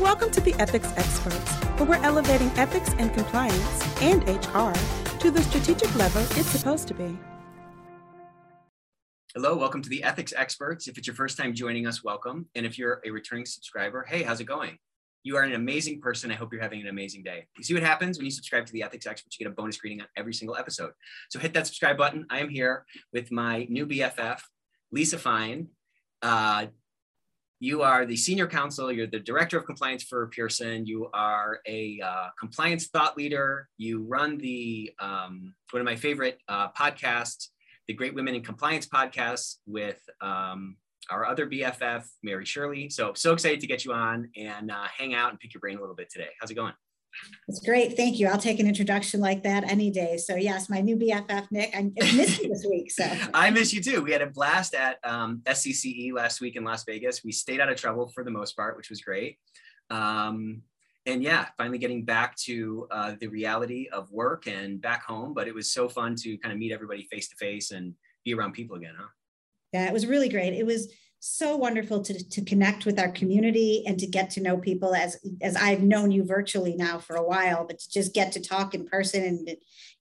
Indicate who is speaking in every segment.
Speaker 1: Welcome to the Ethics Experts, where we're elevating ethics and compliance and HR to the strategic level it's supposed to be.
Speaker 2: Hello, welcome to the Ethics Experts. If it's your first time joining us, welcome. And if you're a returning subscriber, hey, how's it going? You are an amazing person. I hope you're having an amazing day. You see what happens when you subscribe to the Ethics Experts? You get a bonus greeting on every single episode. So hit that subscribe button. I am here with my new BFF, Lisa Fine. Uh, you are the senior counsel, you're the director of compliance for Pearson, you are a uh, compliance thought leader, you run the um, one of my favorite uh, podcasts, the Great Women in Compliance podcast with um, our other BFF, Mary Shirley. So, so excited to get you on and uh, hang out and pick your brain a little bit today. How's it going?
Speaker 3: It's great. Thank you. I'll take an introduction like that any day. So yes, my new BFF, Nick. I missed you this week. So
Speaker 2: I miss you too. We had a blast at um, SCCE last week in Las Vegas. We stayed out of trouble for the most part, which was great. Um, and yeah, finally getting back to uh, the reality of work and back home. But it was so fun to kind of meet everybody face to face and be around people again, huh?
Speaker 3: Yeah, it was really great. It was so wonderful to, to connect with our community and to get to know people as as I've known you virtually now for a while, but to just get to talk in person and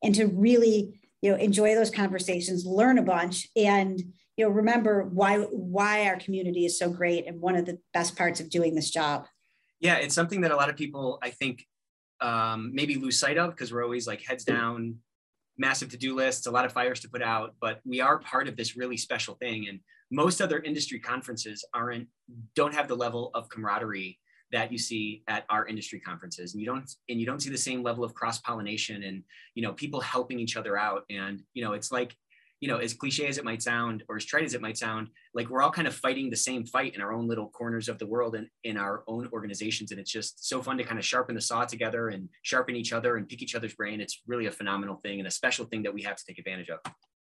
Speaker 3: and to really you know enjoy those conversations, learn a bunch, and you know remember why why our community is so great and one of the best parts of doing this job.
Speaker 2: Yeah, it's something that a lot of people I think um, maybe lose sight of because we're always like heads down, massive to-do lists, a lot of fires to put out, but we are part of this really special thing. And most other industry conferences aren't don't have the level of camaraderie that you see at our industry conferences. And you don't and you don't see the same level of cross pollination and you know people helping each other out. And you know it's like you know as cliche as it might sound or as trite as it might sound like we're all kind of fighting the same fight in our own little corners of the world and in our own organizations and it's just so fun to kind of sharpen the saw together and sharpen each other and pick each other's brain it's really a phenomenal thing and a special thing that we have to take advantage of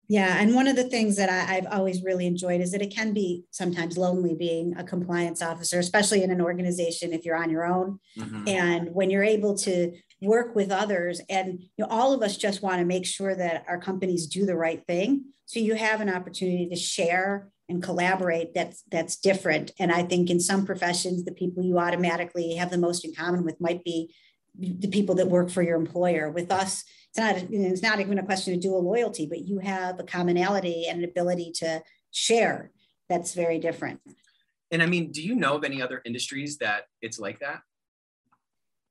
Speaker 3: yeah, and one of the things that I, have always really enjoyed is that it can be sometimes lonely being a compliance officer, especially in an organization if you're on your own. Mm-hmm. And when you're able to work with others, and you know, all of us just want to make sure that our companies do the right thing. So you have an opportunity to share and collaborate that's that's different. And I think in some professions, the people you automatically have the most in common with might be the people that work for your employer. With us, it's not it's not even a question of dual loyalty, but you have a commonality and an ability to share that's very different.
Speaker 2: And I mean, do you know of any other industries that it's like that?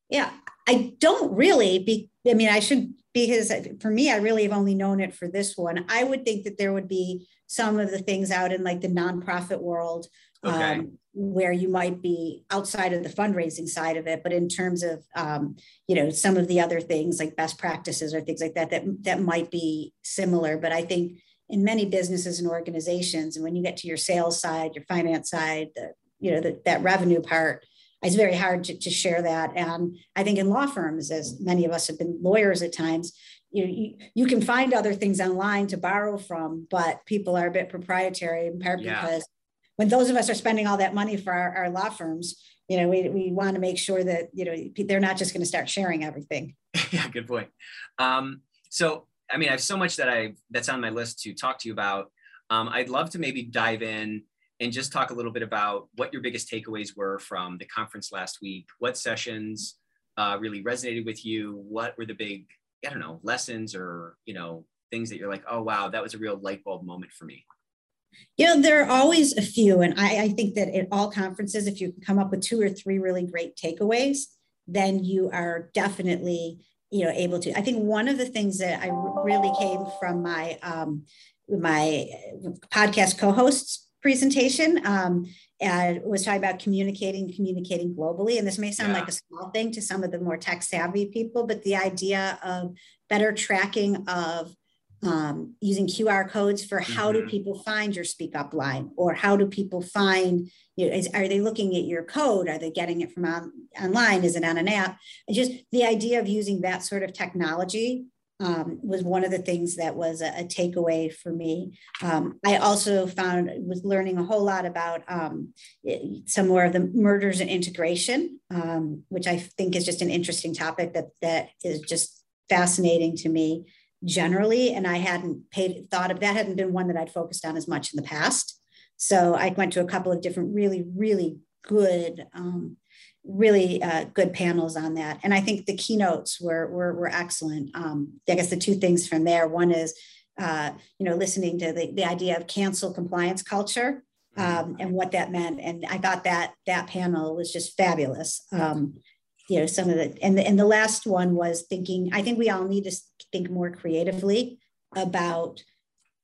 Speaker 3: Yeah, I don't really. Be, I mean, I should because for me, I really have only known it for this one. I would think that there would be some of the things out in like the nonprofit world okay. um, where you might be outside of the fundraising side of it but in terms of um, you know some of the other things like best practices or things like that that that might be similar but i think in many businesses and organizations and when you get to your sales side your finance side the you know the, that revenue part it's very hard to, to share that and i think in law firms as many of us have been lawyers at times you, you, you can find other things online to borrow from, but people are a bit proprietary in part yeah. because when those of us are spending all that money for our, our law firms, you know, we, we want to make sure that, you know, they're not just going to start sharing everything.
Speaker 2: yeah, good point. Um, so, I mean, I have so much that I that's on my list to talk to you about. Um, I'd love to maybe dive in and just talk a little bit about what your biggest takeaways were from the conference last week. What sessions uh, really resonated with you? What were the big, I don't know, lessons or you know things that you're like, oh wow, that was a real light bulb moment for me.
Speaker 3: You know, there are always a few. And I, I think that at all conferences, if you can come up with two or three really great takeaways, then you are definitely, you know, able to. I think one of the things that I really came from my um, my podcast co-hosts presentation um, and was talking about communicating, communicating globally. And this may sound yeah. like a small thing to some of the more tech savvy people, but the idea of better tracking of um, using QR codes for how mm-hmm. do people find your speak up line or how do people find, you know, is, are they looking at your code? Are they getting it from on, online? Is it on an app? And just the idea of using that sort of technology um, was one of the things that was a, a takeaway for me. Um, I also found was learning a whole lot about um, some more of the mergers and integration, um, which I think is just an interesting topic that that is just fascinating to me generally, and I hadn't paid thought of that hadn't been one that I'd focused on as much in the past. So I went to a couple of different really, really good um, really uh, good panels on that. And I think the keynotes were, were, were excellent. Um, I guess the two things from there, one is, uh, you know, listening to the, the idea of cancel compliance culture um, and what that meant. And I thought that that panel was just fabulous. Um, you know, some of the, and the, and the last one was thinking, I think we all need to think more creatively about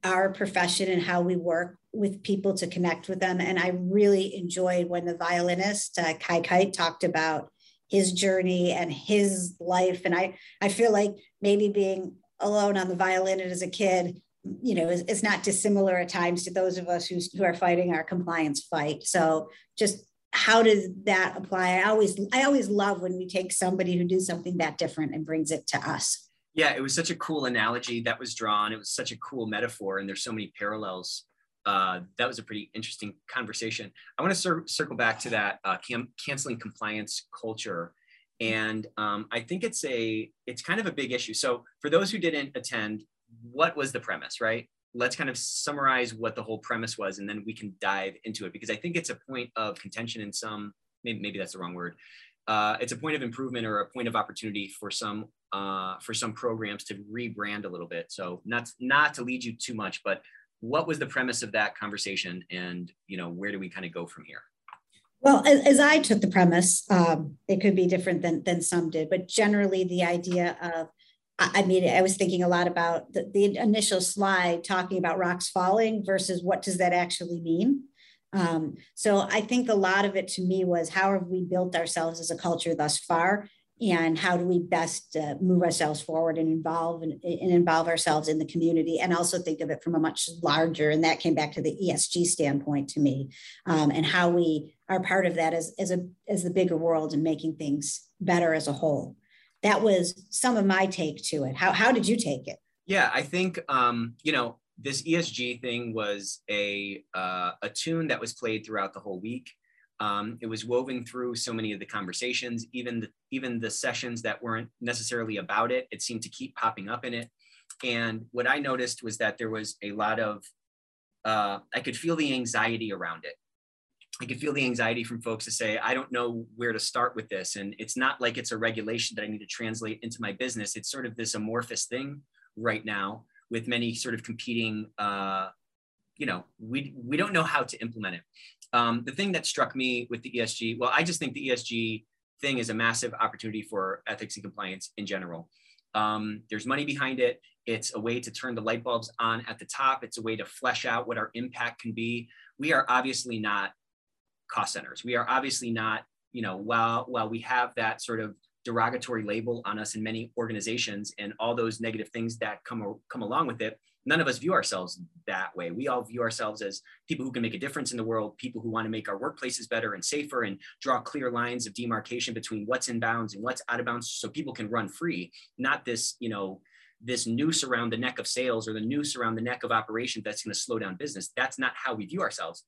Speaker 3: our profession and how we work with people to connect with them. And I really enjoyed when the violinist, uh, Kai Kight, talked about his journey and his life. And I, I feel like maybe being alone on the violin as a kid you know, is, is not dissimilar at times to those of us who's, who are fighting our compliance fight. So just how does that apply? I always, I always love when we take somebody who does something that different and brings it to us.
Speaker 2: Yeah, it was such a cool analogy that was drawn. It was such a cool metaphor, and there's so many parallels. Uh, that was a pretty interesting conversation. I want to cir- circle back to that uh, cam- canceling compliance culture, and um, I think it's a it's kind of a big issue. So for those who didn't attend, what was the premise, right? Let's kind of summarize what the whole premise was, and then we can dive into it because I think it's a point of contention in some, maybe, maybe that's the wrong word. Uh, it's a point of improvement or a point of opportunity for some uh, for some programs to rebrand a little bit. So not not to lead you too much, but what was the premise of that conversation, and you know where do we kind of go from here?
Speaker 3: Well, as, as I took the premise, um, it could be different than than some did, but generally the idea of I mean, I was thinking a lot about the, the, initial slide talking about rocks falling versus what does that actually mean? Um, so I think a lot of it to me was how have we built ourselves as a culture thus far? And how do we best uh, move ourselves forward and involve and, and, involve ourselves in the community, and also think of it from a much larger. And that came back to the ESG standpoint to me, um, and how we are part of that as as a as the bigger world and making things better as a whole that was some of my take to it. How, how did you take it?
Speaker 2: Yeah, I think, um, you know, this ESG thing was a, uh, a tune that was played throughout the whole week. Um, it was woven through so many of the conversations, even the, even the sessions that weren't necessarily about it. It seemed to keep popping up in it. And what I noticed was that there was a lot of, uh, I could feel the anxiety around it. I could feel the anxiety from folks to say, I don't know where to start with this. And it's not like it's a regulation that I need to translate into my business. It's sort of this amorphous thing right now with many sort of competing, uh, you know, we, we don't know how to implement it. Um, the thing that struck me with the ESG, well, I just think the ESG thing is a massive opportunity for ethics and compliance in general. Um, there's money behind it. It's a way to turn the light bulbs on at the top. It's a way to flesh out what our impact can be. We are obviously not cost centers. We are obviously not, you know, while while we have that sort of derogatory label on us in many organizations and all those negative things that come come along with it, none of us view ourselves that way. We all view ourselves as people who can make a difference in the world, people who want to make our workplaces better and safer and draw clear lines of demarcation between what's in bounds and what's out of bounds so people can run free, not this, you know, this noose around the neck of sales or the noose around the neck of operations that's going to slow down business. That's not how we view ourselves.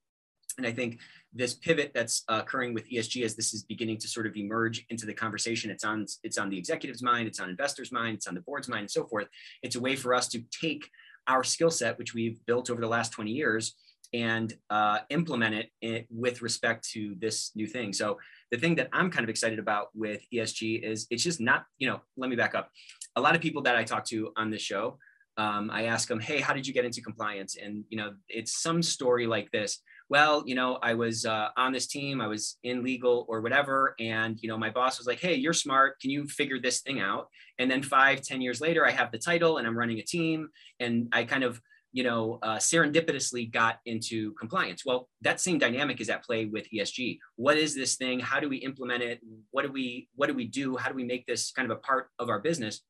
Speaker 2: And I think this pivot that's uh, occurring with ESG as this is beginning to sort of emerge into the conversation, it's on it's on the executive's mind, it's on investors' mind, it's on the board's mind, and so forth. It's a way for us to take our skill set, which we've built over the last 20 years, and uh, implement it in, with respect to this new thing. So the thing that I'm kind of excited about with ESG is it's just not, you know, let me back up. A lot of people that I talk to on this show, um, I ask them, hey, how did you get into compliance? And, you know, it's some story like this well, you know, I was uh, on this team, I was in legal or whatever. And, you know, my boss was like, hey, you're smart. Can you figure this thing out? And then five, ten years later, I have the title and I'm running a team. And I kind of, you know, uh, serendipitously got into compliance. Well, that same dynamic is at play with ESG. What is this thing? How do we implement it? What do we, what do we do? How do we make this kind of a part of our business?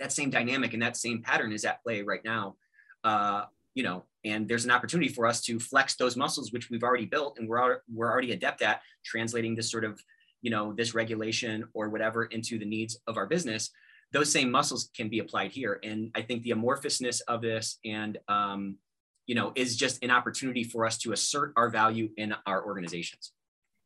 Speaker 2: That same dynamic and that same pattern is at play right now uh, you know, and there's an opportunity for us to flex those muscles, which we've already built and we're, we're already adept at translating this sort of, you know, this regulation or whatever into the needs of our business. Those same muscles can be applied here. And I think the amorphousness of this and, um, you know, is just an opportunity for us to assert our value in our organizations.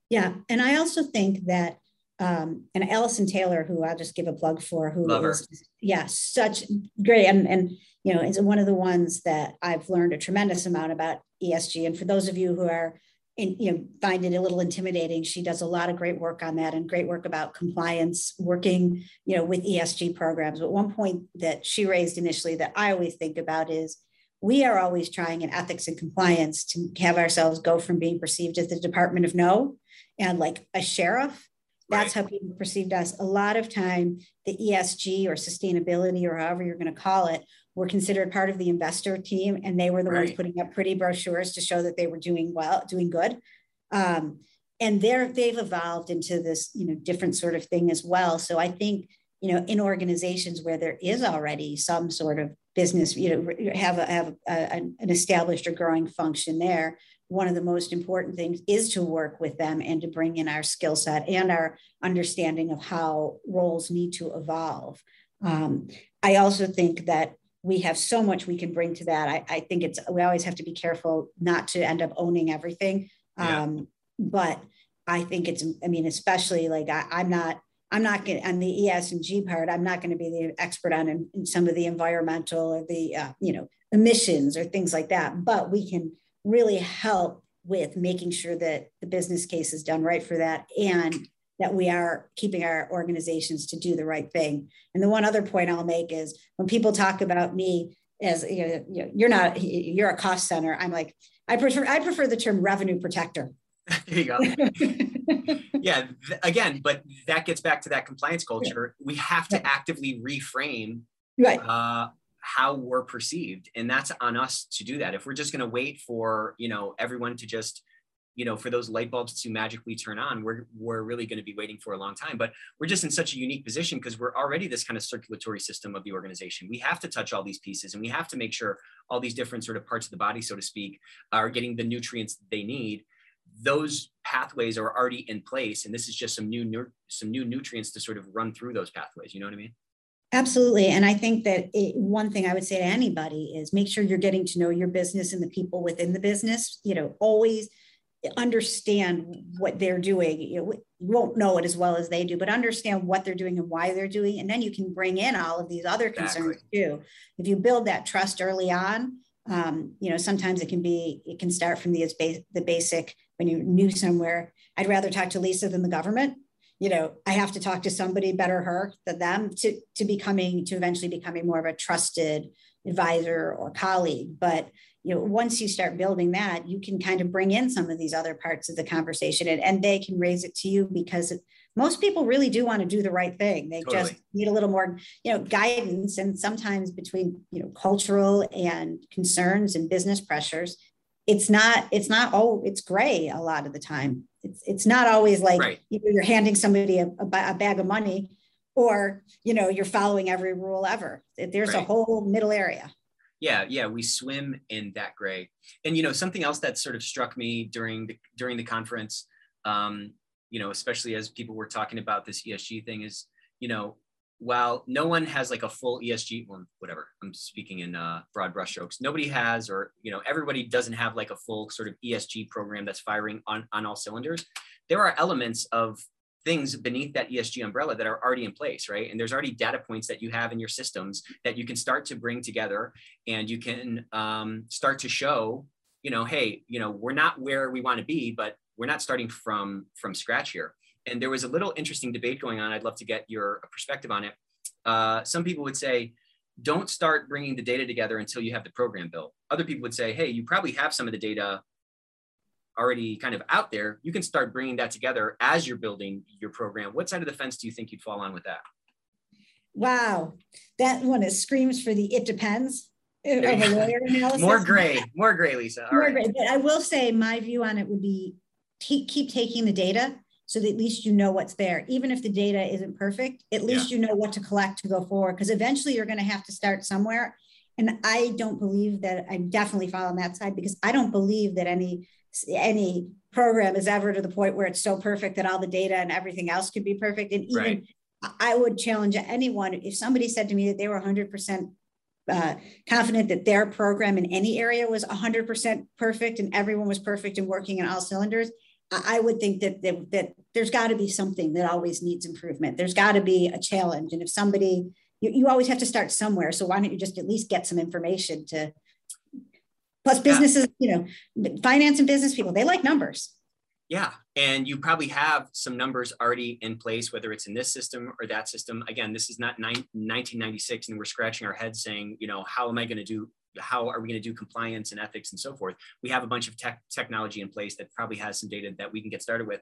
Speaker 3: Yeah. And I also think that um, and Alison Taylor, who I'll just give a plug for, who
Speaker 2: Love
Speaker 3: is, her. yeah, such great, and and you know, is one of the ones that I've learned a tremendous amount about ESG. And for those of you who are and you know find it a little intimidating she does a lot of great work on that and great work about compliance working you know with esg programs. But one point that she raised initially that i always think about is we are always trying in ethics and compliance to have ourselves go from being perceived as the department of no and like a sheriff. That's how people perceived us. A lot of time the esg or sustainability or however you're going to call it were considered part of the investor team and they were the right. ones putting up pretty brochures to show that they were doing well doing good. Um, and they're they've evolved into this you know different sort of thing as well. So i think you know in organizations where there is already some sort of business you know have a, have a, an established or growing function there one of the most important things is to work with them and to bring in our skill set and our understanding of how roles need to evolve. Um, i also think that we have so much we can bring to that. I, I, think it's we always have to be careful not to end up owning everything. Yeah. Um, but I think it's I mean, especially like I, I'm not I'm not going on the ES and G part. I'm not going to be the expert on in, in, some of the environmental or the uh, you know emissions or things like that. But we can really help with making sure that the business case is done right for that and that we are keeping our organizations to do the right thing. And the one other point I'll make is when people talk about me as you know, you're not you're a cost center, I'm like I prefer I prefer the term revenue protector.
Speaker 2: there you go. yeah, th- again, but that gets back to that compliance culture. We have to actively reframe
Speaker 3: right.
Speaker 2: Uh, how we're perceived, and that's on us to do that. If we're just going to wait for you know everyone to just you know, for those light bulbs to magically turn on, we're, we're really going to be waiting for a long time. But we're just in such a unique position because we're already this kind of circulatory system of the organization. We have to touch all these pieces and we have to make sure all these different sort of parts of the body, so to speak, are getting the nutrients they need. Those pathways are already in place, and this is just some new some new nutrients to sort of run through those pathways. You know what I mean?
Speaker 3: Absolutely. And I think that it, one thing I would say to anybody is make sure you're getting to know your business and the people within the business. You know, always understand what they're doing. You, won't know it as well as they do, but understand what they're doing and why they're doing. And then you can bring in all of these other concerns exactly. too. If you build that trust early on, um, you know, sometimes it can be, it can start from the, the basic, when you're new somewhere, I'd rather talk to Lisa than the government. You know, I have to talk to somebody better her than them to, to becoming, to eventually becoming more of a trusted advisor or colleague. But you know once you start building that you can kind of bring in some of these other parts of the conversation and, and they can raise it to you because most people really do want to do the right thing they totally. just need a little more you know guidance and sometimes between you know cultural and concerns and business pressures it's not it's not oh it's gray a lot of the time it's it's not always like right. either you're handing somebody a, a, a, bag of money or you know you're following every rule ever there's right. a whole middle area
Speaker 2: yeah yeah we swim in that gray. And you know something else that sort of struck me during the during the conference um, you know especially as people were talking about this esg thing is you know while no one has like a full esg well whatever i'm speaking in uh, broad brushstrokes nobody has or you know everybody doesn't have like a full sort of esg program that's firing on on all cylinders there are elements of things beneath that ESG umbrella that are already in place, right? And there's already data points that you have in your systems that you can start to bring together and you can um, start to show, you know, hey, you know, we're not where we want to be, but we're not starting from from scratch here. And there was a little interesting debate going on. I'd love to get your perspective on it. Uh, some people would say, don't start bringing the data together until you have the program built. Other people would say, hey, you probably have some of the data already kind of out there, you can start bringing that together as you're building your program. What side of the fence do you think you'd fall on with that?
Speaker 3: Wow, that one is screams for the it depends uh, of a lawyer analysis.
Speaker 2: more gray, more gray, Lisa. All
Speaker 3: more right. gray. But I will say my view on it would be keep, keep taking the data so that at least you know what's there. Even if the data isn't perfect, at least yeah. you know what to collect to go forward. Because eventually you're going to have to start somewhere. And I don't believe that I definitely fall on that side because I don't believe that any any program is ever to the point where it's so perfect that all the data and everything else could be perfect. And even right. I would challenge anyone if somebody said to me that they were 100% uh, confident that their program in any area was 100% perfect and everyone was perfect and working in all cylinders. I would think that that, that there's got to be something that always needs improvement. There's got to be a challenge, and if somebody you, you always have to start somewhere. So why don't you just at least get some information to Plus, businesses, yeah. you know, finance and business people, they like numbers.
Speaker 2: Yeah. And you probably have some numbers already in place, whether it's in this system or that system. Again, this is not 1996 and we're scratching our heads saying, you know, how am I going to do how are we going to do compliance and ethics and so forth we have a bunch of tech technology in place that probably has some data that we can get started with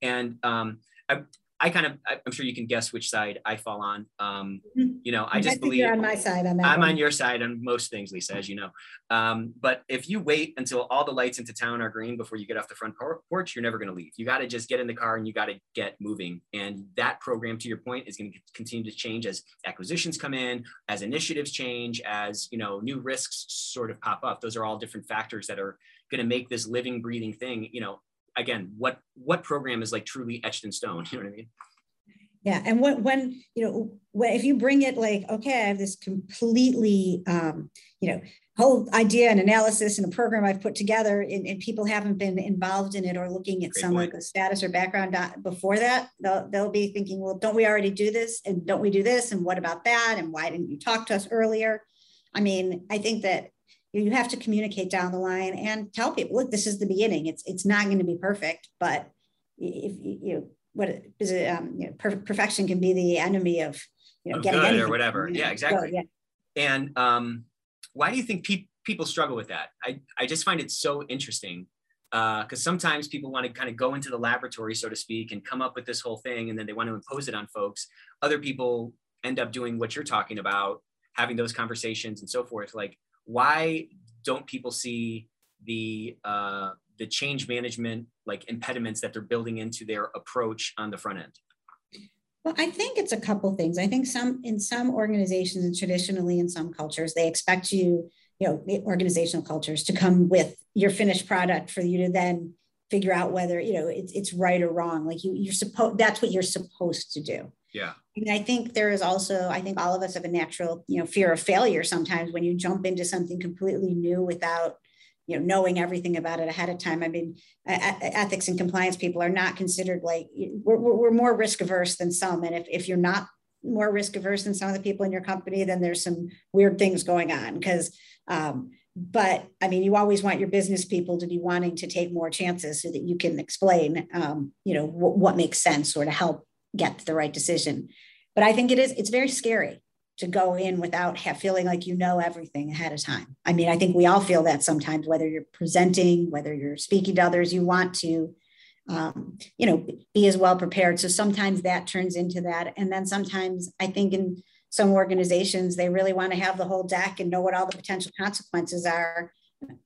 Speaker 2: and um, I, I kind of, I'm sure you can guess which side I fall on. Um, mm-hmm. you know, I just I believe
Speaker 3: you're on my side on.
Speaker 2: I'm one. on your side on most things, Lisa, as you know. Um, but if you wait until all the lights into town are green before you get off the front porch, you're never going to leave. You got to just get in the car and you got to get moving. And that program, to your point, is going to continue to change as acquisitions come in, as initiatives change, as you know, new risks sort of pop up. Those are all different factors that are going to make this living, breathing thing, you know, again, what what program is like truly etched in stone? You know what I mean?
Speaker 3: Yeah, and when when you know when, if you bring it like okay, I have this completely um, you know whole idea and analysis and a program I've put together, and, and people haven't been involved in it or looking at Great some point. like a status or background before that, they'll they'll be thinking, well, don't we already do this? And don't we do this? And what about that? And why didn't you talk to us earlier? I mean, I think that you have to communicate down the line and tell people, look, this is the beginning. It's it's not going to be perfect, but if you know what is it, um, you know, per- perfection can be the enemy of you know of getting good
Speaker 2: or whatever. Yeah, exactly. Good, yeah. And um, why do you think pe- people struggle with that? I I just find it so interesting because uh, sometimes people want to kind of go into the laboratory, so to speak, and come up with this whole thing, and then they want to impose it on folks. Other people end up doing what you're talking about, having those conversations and so forth. Like, why don't people see the uh, the change management like impediments that they're building into their approach on the front end?
Speaker 3: Well, I think it's a couple things. I think some in some organizations and traditionally in some cultures, they expect you, you know, organizational cultures to come with your finished product for you to then figure out whether, you know, it's, it's right or wrong. Like you, you're supposed, that's what you're supposed to do.
Speaker 2: Yeah.
Speaker 3: I think there is also, I think all of us have a natural, you know, fear of failure sometimes when you jump into something completely new without, you know, knowing everything about it ahead of time. I mean, ethics and compliance people are not considered like, we're, we're more risk averse than some. And if, if you're not more risk averse than some of the people in your company, then there's some weird things going on. Because, um, but I mean, you always want your business people to be wanting to take more chances so that you can explain, um, you know, what makes sense or to help get the right decision. But I think it is, it's very scary to go in without have, feeling like you know everything ahead of time. I mean, I think we all feel that sometimes, whether you're presenting, whether you're speaking to others, you want to, um, you know, be as well prepared. So sometimes that turns into that. And then sometimes I think in some organizations, they really want to have the whole deck and know what all the potential consequences are.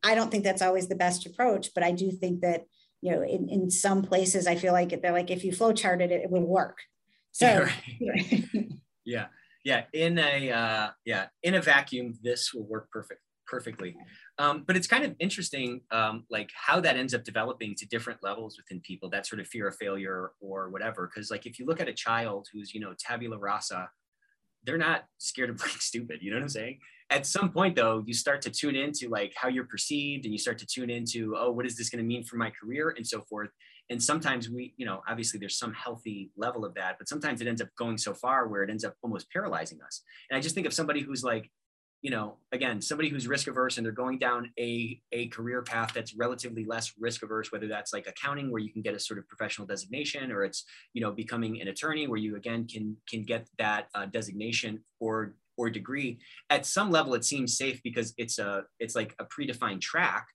Speaker 3: I don't think that's always the best approach, but I do think that you know, in, in some places, I feel like they're like, if you flow charted it, it would work. So,
Speaker 2: yeah, yeah, yeah. In a uh, yeah, in a vacuum, this will work perfect perfectly. Um, but it's kind of interesting, um, like how that ends up developing to different levels within people. That sort of fear of failure or whatever. Because like if you look at a child who's you know tabula rasa, they're not scared of being stupid. You know what I'm saying? At some point, though, you start to tune into like how you're perceived, and you start to tune into, oh, what is this going to mean for my career, and so forth. And sometimes we, you know, obviously there's some healthy level of that, but sometimes it ends up going so far where it ends up almost paralyzing us. And I just think of somebody who's like you know, again, somebody who's risk averse and they're going down a, a career path that's relatively less risk averse, whether that's like accounting where you can get a sort of professional designation or it's, you know, becoming an attorney where you again can, can get that uh, designation or, or degree at some level, it seems safe because it's a, it's like a predefined track,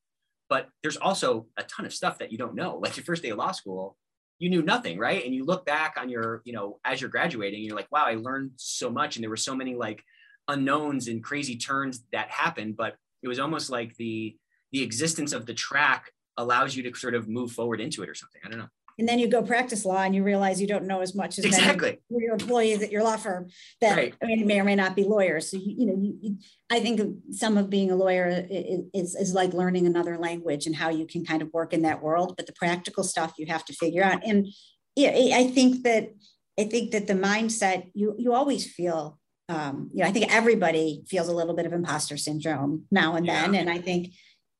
Speaker 2: but there's also a ton of stuff that you don't know. Like your first day of law school, you knew nothing, right? And you look back on your, you know, as you're graduating, you're like, wow, I learned so much. And there were so many like unknowns and crazy turns that happened but it was almost like the the existence of the track allows you to sort of move forward into it or something i don't know
Speaker 3: and then you go practice law and you realize you don't know as much as
Speaker 2: exactly
Speaker 3: your employees at your law firm that right. I mean, may or may not be lawyers. So you, you know, you, you, I think some of being a lawyer is, is like learning another language and how you can kind of work in that world. But the practical stuff you have to figure out. And yeah, I think that I think that the mindset you you always feel um, you know, I think everybody feels a little bit of imposter syndrome now and then. Yeah. And I think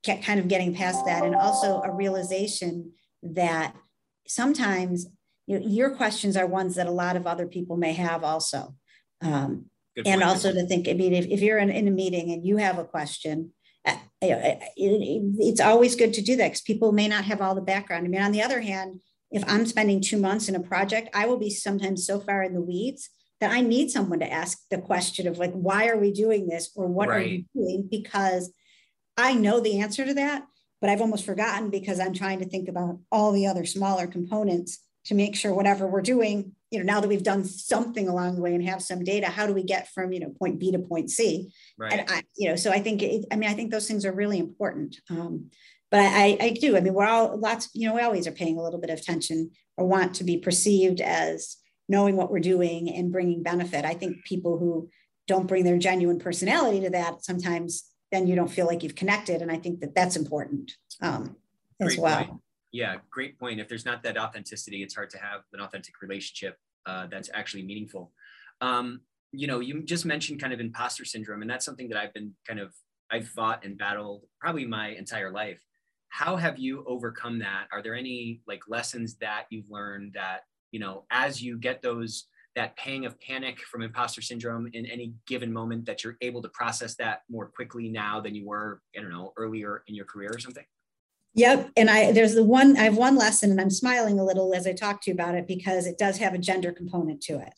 Speaker 3: kind of getting past that and also a realization that sometimes you know, your questions are ones that a lot of other people may have also. Um, and also to think, I mean, if, if you're in, in a meeting and you have a question, it's always good to do that because people may not have all the background. I mean, on the other hand, if I'm spending two months in a project, I will be sometimes so far in the weeds that I need someone to ask the question of like, why are we doing this or what right. are you doing? Because I know the answer to that, but I've almost forgotten because I'm trying to think about all the other smaller components to make sure whatever we're doing, you know, now that we've done something along the way and have some data, how do we get from, you know, point B to point C? Right. And I, you know, so I think, it, I mean, I think those things are really important. Um, but I, I do, I mean, we're all lots, you know, we always are paying a little bit of attention or want to be perceived as knowing what we're doing and bringing benefit. I think people who don't bring their genuine personality to that sometimes then you don't feel like you've connected. And I think that that's important um, as well.
Speaker 2: Point yeah, great point. If there's not that authenticity, it's hard to have an authentic relationship uh, that's actually meaningful. Um, you know, you just mentioned kind of imposter syndrome, and that's something that I've been kind of I've fought and battled probably my entire life. How have you overcome that? Are there any like lessons that you've learned that you know as you get those that pang of panic from imposter syndrome in any given moment that you're able to process that more quickly now than you were I don't know earlier in your career or something?
Speaker 3: Yep. And I there's the one I have one lesson and I'm smiling a little as I talk to you about it because it does have a gender component to it.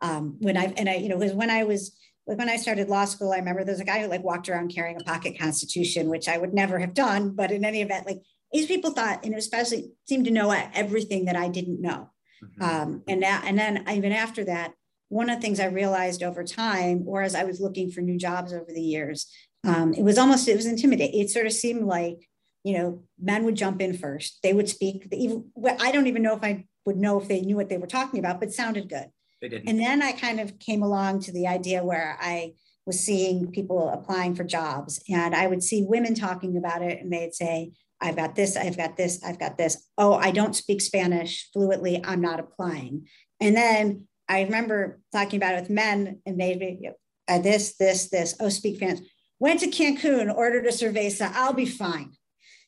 Speaker 3: Um, when I and I, you know, because when I was like when I started law school, I remember there's a guy who like walked around carrying a pocket constitution, which I would never have done. But in any event, like these people thought, and especially seemed to know everything that I didn't know. Mm-hmm. Um, and now, and then even after that, one of the things I realized over time, or as I was looking for new jobs over the years, um, it was almost it was intimidating. It sort of seemed like you know, men would jump in first. They would speak. Even I don't even know if I would know if they knew what they were talking about, but sounded good.
Speaker 2: They didn't.
Speaker 3: And then I kind of came along to the idea where I was seeing people applying for jobs, and I would see women talking about it, and they'd say, "I've got this. I've got this. I've got this. Oh, I don't speak Spanish fluently. I'm not applying." And then I remember talking about it with men, and they'd be, uh, "This, this, this. Oh, speak Spanish." Went to Cancun, ordered a cerveza. I'll be fine.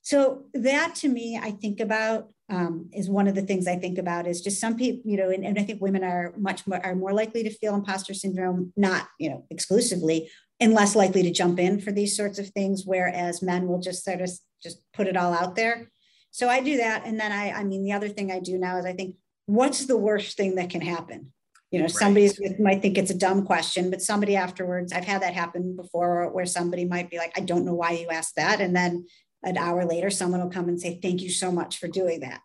Speaker 3: So that to me, I think about um, is one of the things I think about is just some people, you know, and, and, I think women are much more are more likely to feel imposter syndrome, not you know exclusively, and less likely to jump in for these sorts of things, whereas men will just sort of just put it all out there. So I do that, and then I, I mean, the other thing I do now is I think, what's the worst thing that can happen? You know, right. somebody might think it's a dumb question, but somebody afterwards, I've had that happen before, where somebody might be like, I don't know why you asked that, and then an hour later, someone will come and say, Thank you so much for doing that.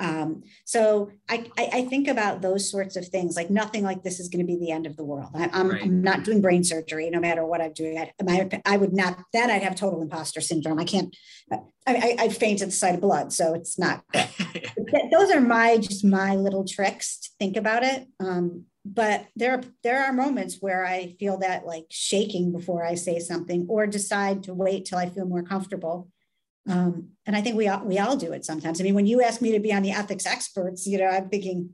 Speaker 3: Um, so I, I, I, think about those sorts of things. Like nothing like this is going to be the end of the world. I, am right. not doing brain surgery, no matter what I'm doing. I, I, I, would not. Then I'd have total imposter syndrome. I can't. I, I, I faint at the sight of blood, so it's not. those are my just my little tricks to think about it. Um, but there there are moments where I feel that like shaking before I say something, or decide to wait till I feel more comfortable um, and I think we all, we all do it sometimes. I mean, when you ask me to be on the ethics experts, you know, I'm thinking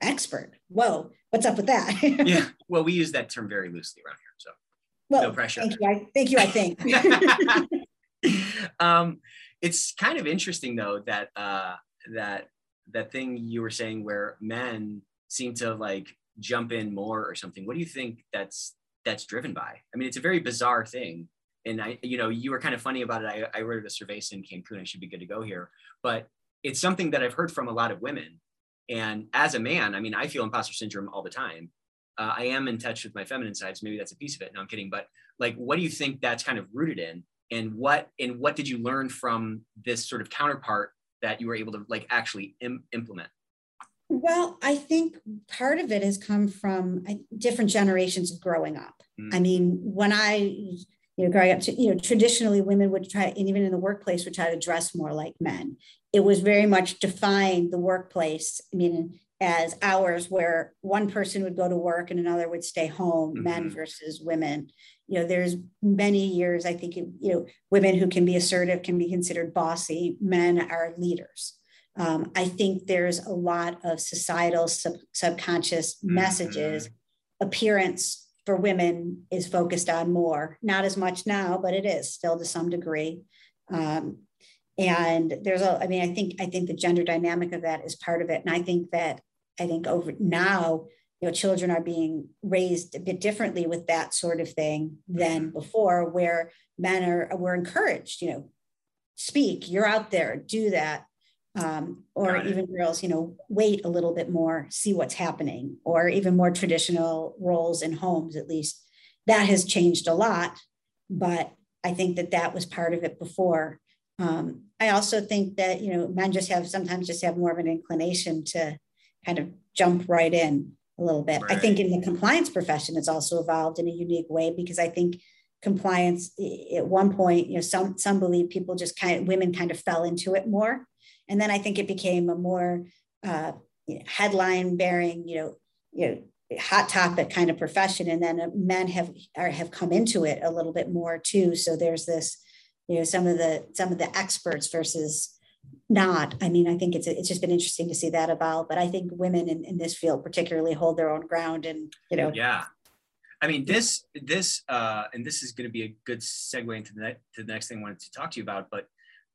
Speaker 3: expert. Whoa, what's up with that?
Speaker 2: yeah. Well, we use that term very loosely around here. So well, no pressure.
Speaker 3: Thank you. I, thank you. I
Speaker 2: think. um, it's kind of interesting though that uh, that that thing you were saying where men seem to like jump in more or something. What do you think that's that's driven by? I mean, it's a very bizarre thing and I, you know, you were kind of funny about it. I, I ordered a cerveza in Cancun. I should be good to go here. But it's something that I've heard from a lot of women. And as a man, I mean, I feel imposter syndrome all the time. Uh, I am in touch with my feminine sides. Maybe that's a piece of it. No, I'm kidding. But like, what do you think that's kind of rooted in? And what and what did you learn from this sort of counterpart that you were able to like actually Im- implement?
Speaker 3: Well, I think part of it has come from different generations of growing up. Mm. I mean, when I you know, growing up to, you know, traditionally women would try, and even in the workplace would try to dress more like men. It was very much defined the workplace, I mean, as hours where one person would go to work and another would stay home, mm-hmm. men versus women. You know, there's many years, I think, you know, women who can be assertive can be considered bossy, men are leaders. Um, I think there's a lot of societal sub- subconscious mm-hmm. messages, appearance for women is focused on more. Not as much now, but it is still to some degree. Um, and there's a, I mean, I think I think the gender dynamic of that is part of it. And I think that I think over now you know children are being raised a bit differently with that sort of thing than mm-hmm. before where men are were encouraged you know speak you're out there do that um, or even girls you know wait a little bit more see what's happening or even more traditional roles in homes at least. That has changed a lot but i think that that was part of it before. Um, i also think that you know men just have sometimes just have more of an inclination to kind of jump right in a little bit. Right. I think in the compliance profession, it's also evolved in a unique way because I think compliance at one point, you know, some some believe people just kind of women kind of fell into it more, and then I think it became a more uh, you know, headline bearing, you know, you know, hot topic kind of profession, and then uh, men have are, have come into it a little bit more too. So there's this, you know, some of the some of the experts versus not. I mean, I think it's it's just been interesting to see that evolve. But I think women in, in this field particularly hold their own ground, and you know.
Speaker 2: Yeah, I mean this this uh, and this is going to be a good segue into the to the next thing I wanted to talk to you about. But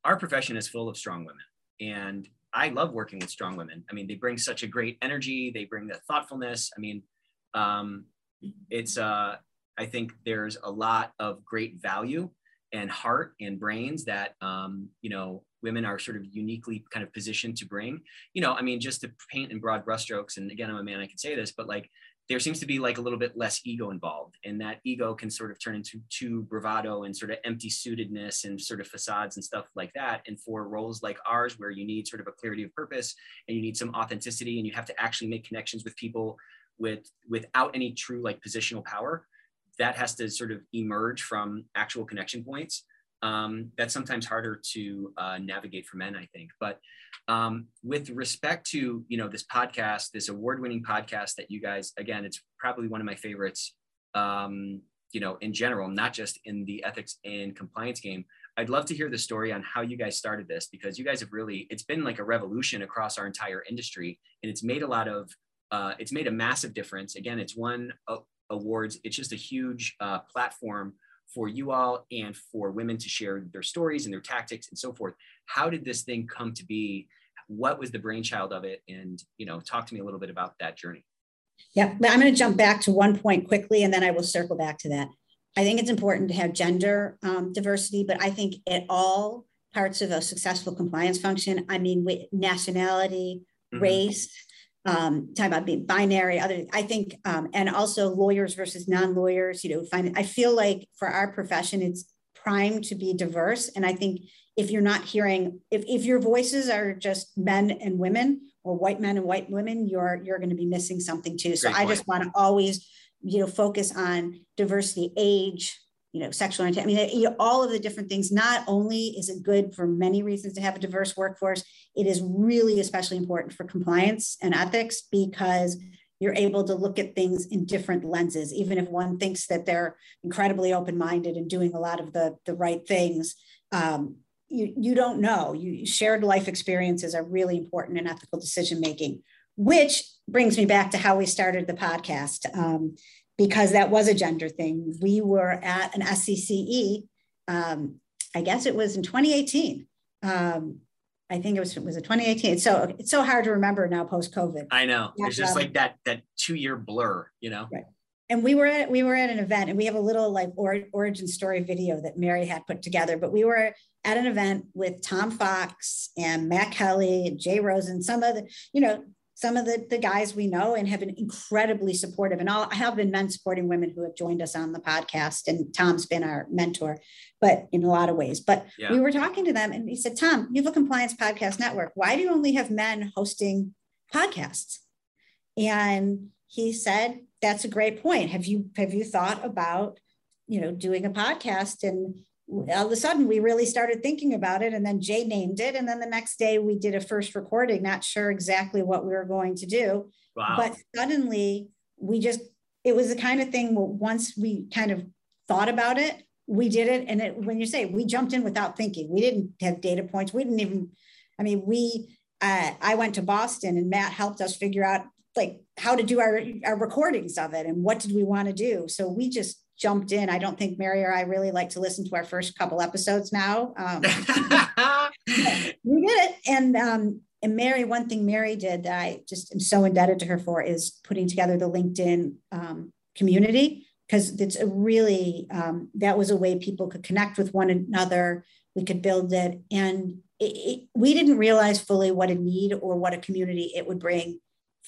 Speaker 2: our profession is full of strong women, and I love working with strong women. I mean, they bring such a great energy. They bring the thoughtfulness. I mean, um, it's uh, I think there's a lot of great value and heart and brains that um, you know women are sort of uniquely kind of positioned to bring. You know, I mean, just to paint in broad brushstrokes, and again, I'm a man, I can say this, but like there seems to be like a little bit less ego involved, and that ego can sort of turn into to bravado and sort of empty suitedness and sort of facades and stuff like that. And for roles like ours, where you need sort of a clarity of purpose and you need some authenticity, and you have to actually make connections with people with without any true like positional power, that has to sort of emerge from actual connection points um, that's sometimes harder to uh, navigate for men, I think. But um, with respect to you know this podcast, this award-winning podcast that you guys, again, it's probably one of my favorites. Um, you know, in general, not just in the ethics and compliance game. I'd love to hear the story on how you guys started this because you guys have really, it's been like a revolution across our entire industry, and it's made a lot of, uh, it's made a massive difference. Again, it's won uh, awards. It's just a huge uh, platform for you all and for women to share their stories and their tactics and so forth. How did this thing come to be? What was the brainchild of it? And you know, talk to me a little bit about that journey.
Speaker 3: Yeah, I'm going to jump back to one point quickly, and then I will circle back to that. I think it's important to have gender um, diversity, but I think at all parts of a successful compliance function, I mean, with nationality, mm-hmm. race, um, talking about being binary, other, I think, um, and also lawyers versus non-lawyers, you know, find, I feel like for our profession, it's primed to be diverse. And I think if you're not hearing, if, if your voices are just men and women or white men and white women, you're, you're going to be missing something too. So I just want to always, you know, focus on diversity, age, you know, sexual orientation. I mean, you know, all of the different things. Not only is it good for many reasons to have a diverse workforce, it is really especially important for compliance and ethics because you're able to look at things in different lenses. Even if one thinks that they're incredibly open-minded and doing a lot of the, the right things, um, you, you don't know. You shared life experiences are really important in ethical decision making, which brings me back to how we started the podcast. Um, because that was a gender thing. We were at an SCCE, um, I guess it was in 2018. Um, I think it was it was a 2018. So it's so hard to remember now post COVID.
Speaker 2: I know. It's just um, like that that two year blur, you know.
Speaker 3: Right. And we were at we were at an event, and we have a little like or, origin story video that Mary had put together. But we were at an event with Tom Fox and Matt Kelly and Jay Rosen, some of the you know some of the, the guys we know and have been incredibly supportive. And all, I have been men supporting women who have joined us on the podcast. And Tom's been our mentor, but in a lot of ways. But yeah. we were talking to them and he said, Tom, you have a compliance podcast network. Why do you only have men hosting podcasts? And he said, that's a great point. Have you have you thought about, you know, doing a podcast and all of a sudden we really started thinking about it and then jay named it and then the next day we did a first recording not sure exactly what we were going to do. Wow. but suddenly we just it was the kind of thing once we kind of thought about it we did it and it, when you say we jumped in without thinking. We didn't have data points. We didn't even i mean we uh, i went to boston and matt helped us figure out like how to do our, our recordings of it and what did we want to do? So we just jumped in. I don't think Mary or I really like to listen to our first couple episodes now. Um, we did it, and um, and Mary, one thing Mary did that I just am so indebted to her for is putting together the LinkedIn um, community because it's a really um, that was a way people could connect with one another. We could build it, and it, it, we didn't realize fully what a need or what a community it would bring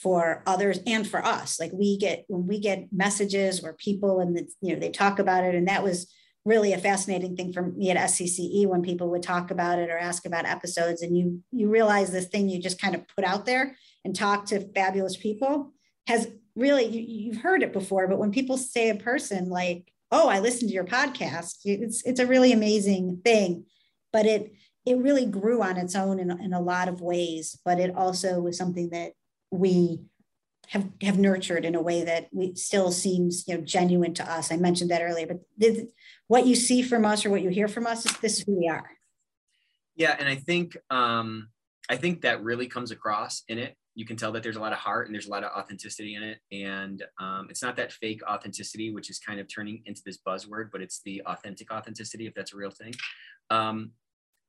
Speaker 3: for others and for us. Like we get when we get messages or people and the, you know they talk about it, and that was really a fascinating thing for me at SCCE when people would talk about it or ask about episodes, and you you realize this thing you just kind of put out there and talk to fabulous people has really you, you've heard it before, but when people say a person like, "Oh, I listened to your podcast," it's it's a really amazing thing, but it it really grew on its own in, in a lot of ways, but it also was something that we have have nurtured in a way that we still seems you know genuine to us. I mentioned that earlier, but this, what you see from us or what you hear from us is this is who we are.
Speaker 2: Yeah, and I think um, I think that really comes across in it. You can tell that there's a lot of heart and there's a lot of authenticity in it, and um, it's not that fake authenticity, which is kind of turning into this buzzword, but it's the authentic authenticity, if that's a real thing. Um,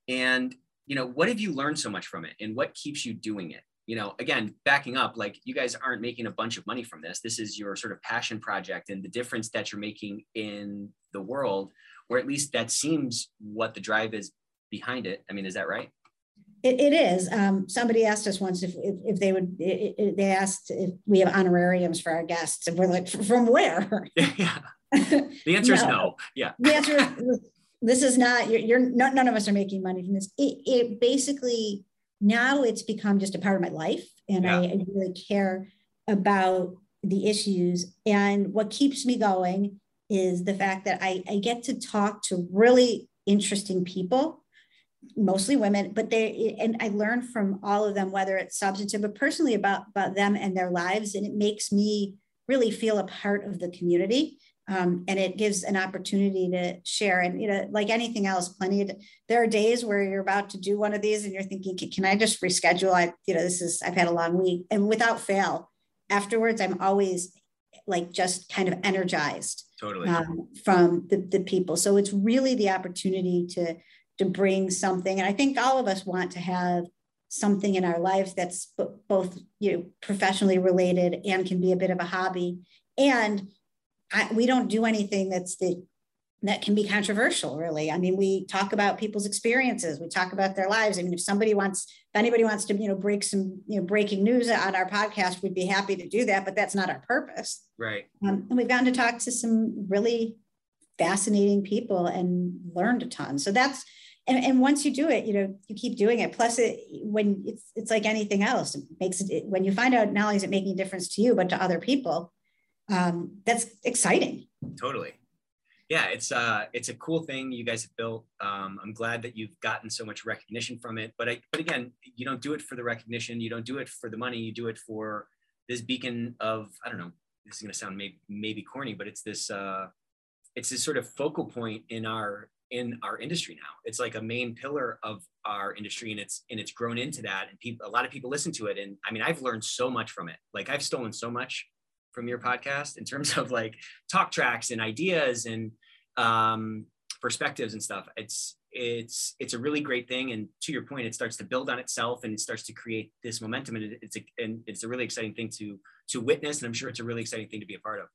Speaker 2: and you know, what have you learned so much from it, and what keeps you doing it? You know, again, backing up, like you guys aren't making a bunch of money from this. This is your sort of passion project and the difference that you're making in the world, or at least that seems what the drive is behind it. I mean, is that right?
Speaker 3: It, it is. Um, somebody asked us once if, if, if they would, it, it, they asked if we have honorariums for our guests. And we're like, from where?
Speaker 2: yeah. The answer is no. Yeah.
Speaker 3: The answer is this is not, you're, you're not, none of us are making money from this. It, it basically now it's become just a part of my life and yeah. I, I really care about the issues and what keeps me going is the fact that I, I get to talk to really interesting people mostly women but they and i learn from all of them whether it's substantive but personally about about them and their lives and it makes me really feel a part of the community um, and it gives an opportunity to share and you know like anything else plenty of there are days where you're about to do one of these and you're thinking can i just reschedule? I you know this is i've had a long week. And without fail afterwards i'm always like just kind of energized
Speaker 2: totally. um,
Speaker 3: from the, the people. So it's really the opportunity to to bring something. And i think all of us want to have something in our lives that's both you know professionally related and can be a bit of a hobby. And I, we don't do anything that's the that can be controversial really. I mean we talk about people's experiences. We talk about their lives. I mean if somebody wants if anybody wants to you know break some you know breaking news on our podcast we'd be happy to do that but that's not our purpose.
Speaker 2: Right.
Speaker 3: Um, and we've gotten to talk to some really fascinating people and learned a ton. So that's and, and once you do it you know you keep doing it. Plus it when it's it's like anything else it makes it when you find out not only is it making a difference to you but to other people um, that's exciting.
Speaker 2: Totally. Yeah, it's uh, it's a cool thing you guys have built. Um, I'm glad that you've gotten so much recognition from it. But I, but again, you don't do it for the recognition. You don't do it for the money. You do it for this beacon of I don't know. This is going to sound maybe maybe corny, but it's this uh, it's this sort of focal point in our in our industry now. It's like a main pillar of our industry, and it's and it's grown into that. And people, a lot of people listen to it. And I mean, I've learned so much from it. Like I've stolen so much from your podcast in terms of like talk tracks and ideas and um, perspectives and stuff. It's it's it's a really great thing, and to your point, it starts to build on itself and it starts to create this momentum, and it's a and it's a really exciting thing to to witness, and I'm sure it's a really exciting thing to be a part of.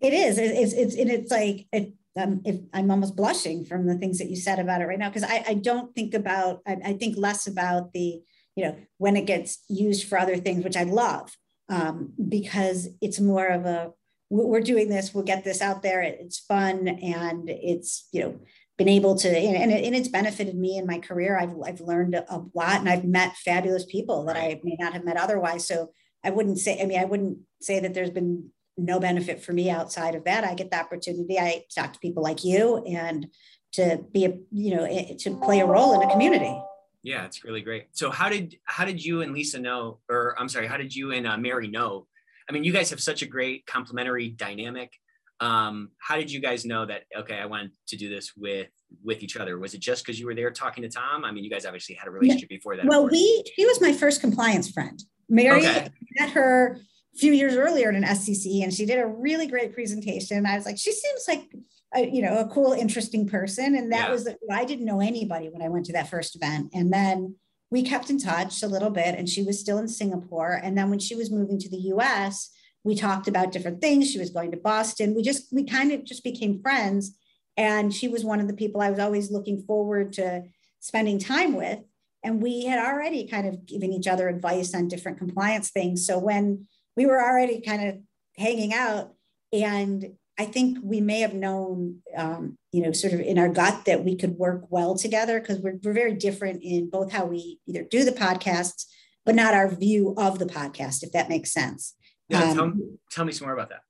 Speaker 3: It is. It's it's and it's like it, um, I'm almost blushing from the things that you said about it right now because I, I don't think about I, I think less about the you know when it gets used for other things, which I love um, because it's more of a we're doing this we'll get this out there it's fun and it's you know been able to and, and it's benefited me in my career. I've, I've learned a lot and i've met fabulous people that i may not have met otherwise. So i wouldn't say i mean i wouldn't say that there's been no benefit for me outside of that. I get the opportunity i talk to people like you and to be a you know eh, to play a role in a community
Speaker 2: yeah, it's really great. So how did how did you and Lisa know, or I'm sorry, how did you and uh, Mary know? I mean, you guys have such a great complementary dynamic. Um, how did you guys know that? Okay, I wanted to do this with with each other. Was it just because you were there talking to Tom? I mean, you guys obviously had a relationship yeah. before that.
Speaker 3: Well, we she was my first compliance friend. Mary okay. met her a few years earlier at an SCC, and she did a really great presentation. I was like, she seems like a, you know, a cool, interesting person. And that yeah. was, I didn't know anybody when I went to that first event. And then we kept in touch a little bit, and she was still in Singapore. And then when she was moving to the US, we talked about different things. She was going to Boston. We just, we kind of just became friends. And she was one of the people I was always looking forward to spending time with. And we had already kind of given each other advice on different compliance things. So when we were already kind of hanging out, and I think we may have known, um, you know, sort of in our gut that we could work well together because we're, we're very different in both how we either do the podcasts, but not our view of the podcast, if that makes sense.
Speaker 2: Yeah, um, tell, tell me some more about that.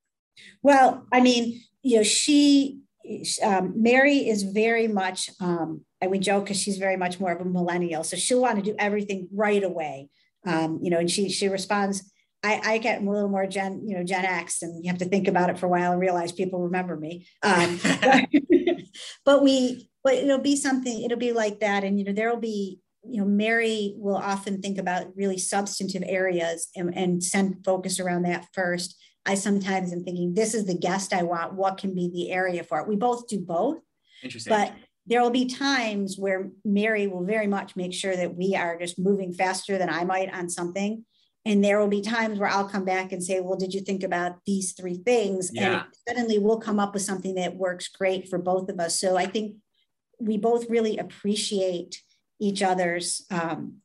Speaker 3: Well, I mean, you know, she, um, Mary is very much, um, and we joke because she's very much more of a millennial. So she'll want to do everything right away. Um, you know, and she she responds, I, I get a little more Gen, you know, Gen X, and you have to think about it for a while and realize people remember me. Um, but, but we, but it'll be something. It'll be like that, and you know, there'll be you know, Mary will often think about really substantive areas and, and send focus around that first. I sometimes am thinking, this is the guest I want. What can be the area for it? We both do both.
Speaker 2: Interesting.
Speaker 3: But there will be times where Mary will very much make sure that we are just moving faster than I might on something. And there will be times where I'll come back and say, Well, did you think about these three things?
Speaker 2: Yeah.
Speaker 3: And suddenly we'll come up with something that works great for both of us. So I think we both really appreciate each other's um,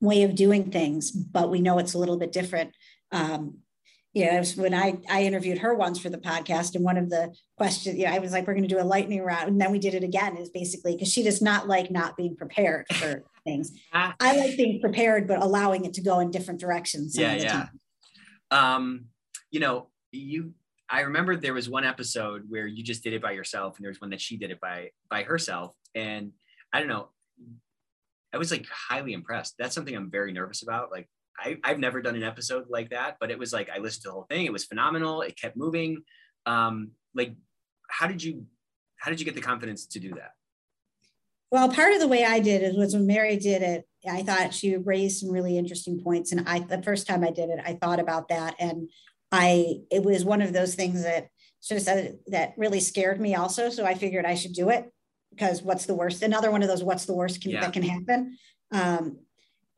Speaker 3: way of doing things, but we know it's a little bit different. Um, you know, when I, I interviewed her once for the podcast, and one of the questions, you know, I was like, we're going to do a lightning round. And then we did it again, is basically because she does not like not being prepared for things. Ah. I like being prepared, but allowing it to go in different directions.
Speaker 2: Yeah, yeah. Um, you know, you I remember there was one episode where you just did it by yourself, and there was one that she did it by by herself. And I don't know, I was like highly impressed. That's something I'm very nervous about. Like I, I've never done an episode like that, but it was like I listened to the whole thing. It was phenomenal. It kept moving. Um, like, how did you how did you get the confidence to do that?
Speaker 3: Well, part of the way I did it was when Mary did it. I thought she raised some really interesting points, and I the first time I did it, I thought about that, and I it was one of those things that sort of said that really scared me also. So I figured I should do it because what's the worst? Another one of those what's the worst can, yeah. that can happen. Um,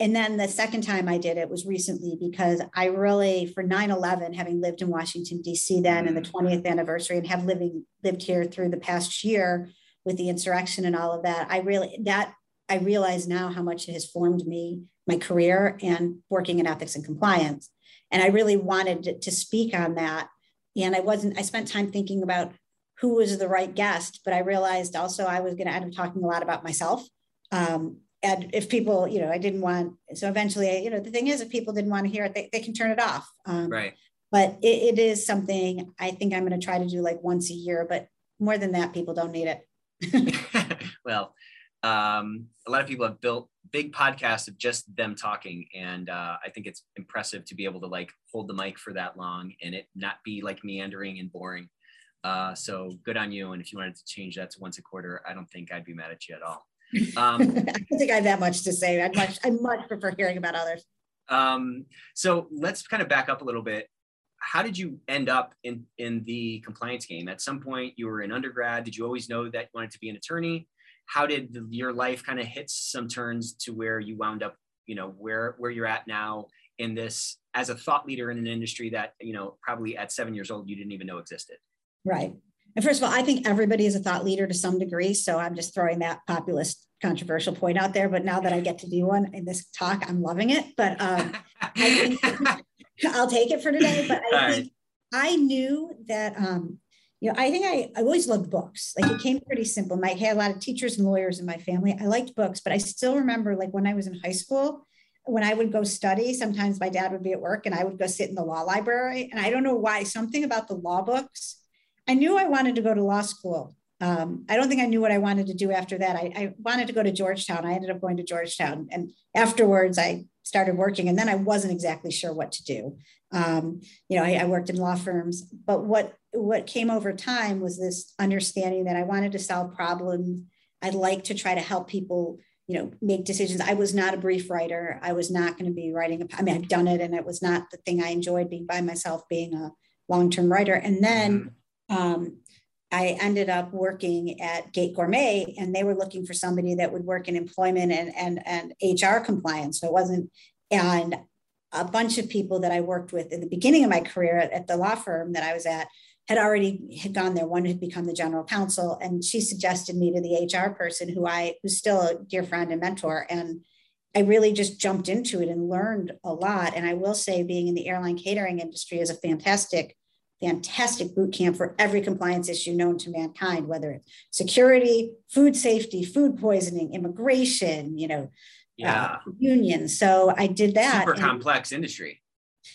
Speaker 3: and then the second time I did it was recently because I really, for 9 11, having lived in Washington, D.C. then and the 20th mm. anniversary, and have living lived here through the past year with the insurrection and all of that, I really, that I realize now how much it has formed me, my career, and working in ethics and compliance. And I really wanted to, to speak on that. And I wasn't, I spent time thinking about who was the right guest, but I realized also I was going to end up talking a lot about myself. Um, and if people, you know, I didn't want, so eventually, you know, the thing is, if people didn't want to hear it, they, they can turn it off.
Speaker 2: Um, right.
Speaker 3: But it, it is something I think I'm going to try to do like once a year, but more than that, people don't need
Speaker 2: it. well, um, a lot of people have built big podcasts of just them talking. And uh, I think it's impressive to be able to like hold the mic for that long and it not be like meandering and boring. Uh, so good on you. And if you wanted to change that to once a quarter, I don't think I'd be mad at you at all.
Speaker 3: Um, I don't think I have that much to say. I'd much, I much prefer hearing about others.
Speaker 2: Um, so let's kind of back up a little bit. How did you end up in in the compliance game? At some point, you were in undergrad. Did you always know that you wanted to be an attorney? How did the, your life kind of hit some turns to where you wound up? You know where where you're at now in this as a thought leader in an industry that you know probably at seven years old you didn't even know existed.
Speaker 3: Right. And first of all, I think everybody is a thought leader to some degree. So I'm just throwing that populist controversial point out there. But now that I get to do one in this talk, I'm loving it. But um, I think I'll take it for today. But I think. I knew that, um, you know, I think I, I always loved books. Like it came pretty simple. My, I had a lot of teachers and lawyers in my family. I liked books, but I still remember like when I was in high school, when I would go study, sometimes my dad would be at work and I would go sit in the law library. And I don't know why, something about the law books I knew I wanted to go to law school. Um, I don't think I knew what I wanted to do after that. I, I, wanted to go to Georgetown. I ended up going to Georgetown. And afterwards, I started working, and then I wasn't exactly sure what to do. Um, you know, I, I worked in law firms, but what what came over time was this understanding that I wanted to solve problems. I'd like to try to help people, you know, make decisions. I was not a brief writer. I was not going to be writing. A, I mean, i've done it, and it was not the thing I enjoyed being by myself, being a long term writer. And then. Um, I ended up working at Gate Gourmet, and they were looking for somebody that would work in employment and and and HR compliance. So it wasn't, and a bunch of people that I worked with in the beginning of my career at, at the law firm that I was at had already had gone there. One had become the general counsel, and she suggested me to the HR person, who I who's still a dear friend and mentor, and I really just jumped into it and learned a lot. And I will say, being in the airline catering industry is a fantastic fantastic boot camp for every compliance issue known to mankind, whether it's security, food safety, food poisoning, immigration, you know,
Speaker 2: yeah,
Speaker 3: uh, unions. So I did that.
Speaker 2: Super complex industry.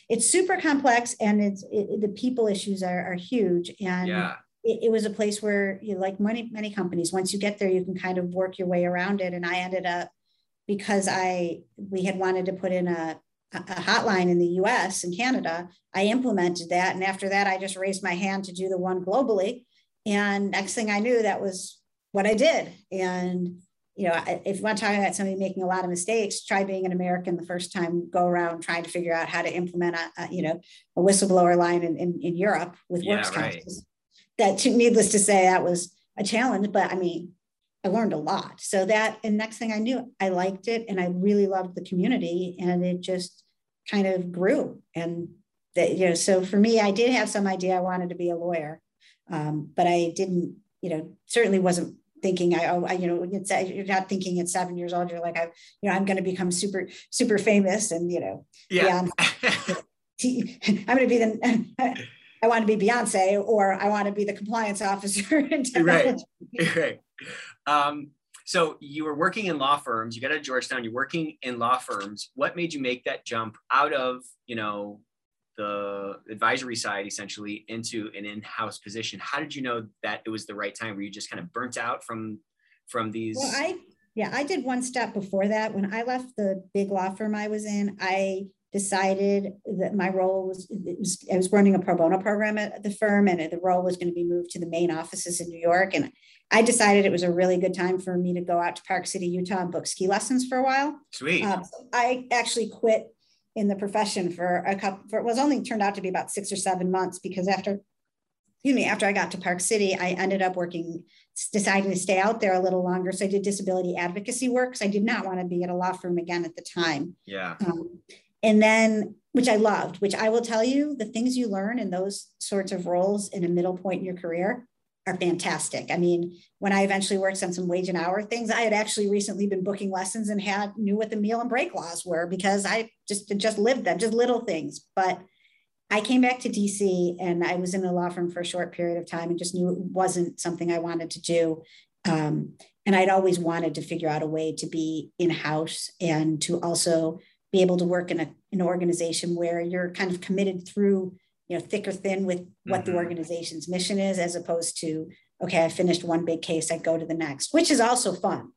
Speaker 3: It's super complex, and it's it, the people issues are, are huge. And
Speaker 2: yeah.
Speaker 3: It, it was a place where you like many many companies once you get there you can kind of work your way around it and i ended up because i we had wanted to put in a a hotline in the US and Canada, I implemented that. And after that, I just raised my hand to do the one globally. And next thing I knew, that was what I did. And, you know, if you want to talk about somebody making a lot of mistakes, try being an American the first time, go around trying to figure out how to implement a, a you know, a whistleblower line in, in, in Europe with yeah, works right. councils. That, needless to say, that was a challenge. But I mean, I learned a lot. So that, and next thing I knew, I liked it and I really loved the community and it just kind of grew. And that, you know, so for me, I did have some idea I wanted to be a lawyer, um, but I didn't, you know, certainly wasn't thinking I, oh, I, you know, it's, you're not thinking at seven years old, you're like, I, you know, I'm going to become super, super famous and, you know,
Speaker 2: yeah.
Speaker 3: I'm going to be the, I want to be Beyonce or I want to be the compliance officer.
Speaker 2: right. Right. Um, so you were working in law firms, you got to Georgetown, you're working in law firms. What made you make that jump out of, you know, the advisory side essentially into an in-house position? How did you know that it was the right time? Were you just kind of burnt out from from these?
Speaker 3: Well, I yeah, I did one step before that. When I left the big law firm I was in, I decided that my role was, was, I was running a pro bono program at the firm and the role was going to be moved to the main offices in New York. And I decided it was a really good time for me to go out to Park City, Utah and book ski lessons for a while.
Speaker 2: Sweet. Uh,
Speaker 3: I actually quit in the profession for a couple, for, it was only turned out to be about six or seven months because after, excuse me, after I got to Park City, I ended up working, deciding to stay out there a little longer. So I did disability advocacy work because I did not want to be at a law firm again at the time.
Speaker 2: Yeah.
Speaker 3: Um, and then which I loved, which I will tell you, the things you learn in those sorts of roles in a middle point in your career are fantastic. I mean, when I eventually worked on some wage and hour things, I had actually recently been booking lessons and had knew what the meal and break laws were because I just just lived them, just little things. But I came back to DC and I was in a law firm for a short period of time and just knew it wasn't something I wanted to do. Um, and I'd always wanted to figure out a way to be in house and to also be able to work in a, an organization where you're kind of committed through you know thick or thin with what mm-hmm. the organization's mission is as opposed to okay i finished one big case i go to the next which is also fun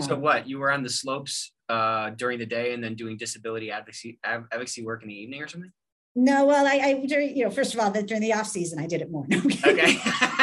Speaker 2: so um, what you were on the slopes uh, during the day and then doing disability advocacy advocacy work in the evening or something
Speaker 3: no, well, I, I during, you know, first of all, that during the off season, I did it more.
Speaker 2: okay.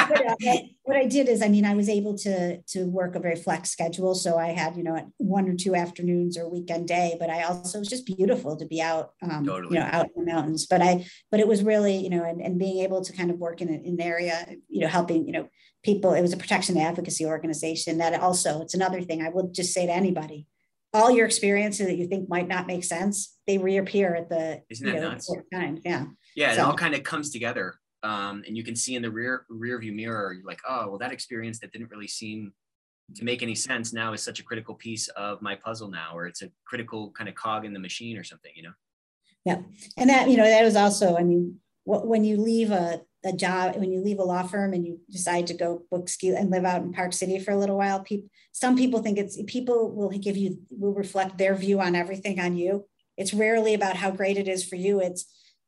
Speaker 3: but, uh, what I did is, I mean, I was able to to work a very flex schedule, so I had, you know, one or two afternoons or weekend day. But I also it was just beautiful to be out, um, totally. you know, out in the mountains. But I, but it was really, you know, and, and being able to kind of work in, in an area, you know, helping, you know, people. It was a protection advocacy organization that also, it's another thing I would just say to anybody all your experiences that you think might not make sense, they reappear at the
Speaker 2: Isn't that you know, nuts?
Speaker 3: time. Yeah.
Speaker 2: Yeah, so, it all kind of comes together. Um, and you can see in the rear rear view mirror, you're like, oh, well, that experience that didn't really seem to make any sense now is such a critical piece of my puzzle now, or it's a critical kind of cog in the machine or something, you know?
Speaker 3: Yeah. And that, you know, that was also, I mean, when you leave a, a job, when you leave a law firm and you decide to go book ski and live out in Park City for a little while, people, some people think it's, people will give you, will reflect their view on everything on you. It's rarely about how great it is for you. It's,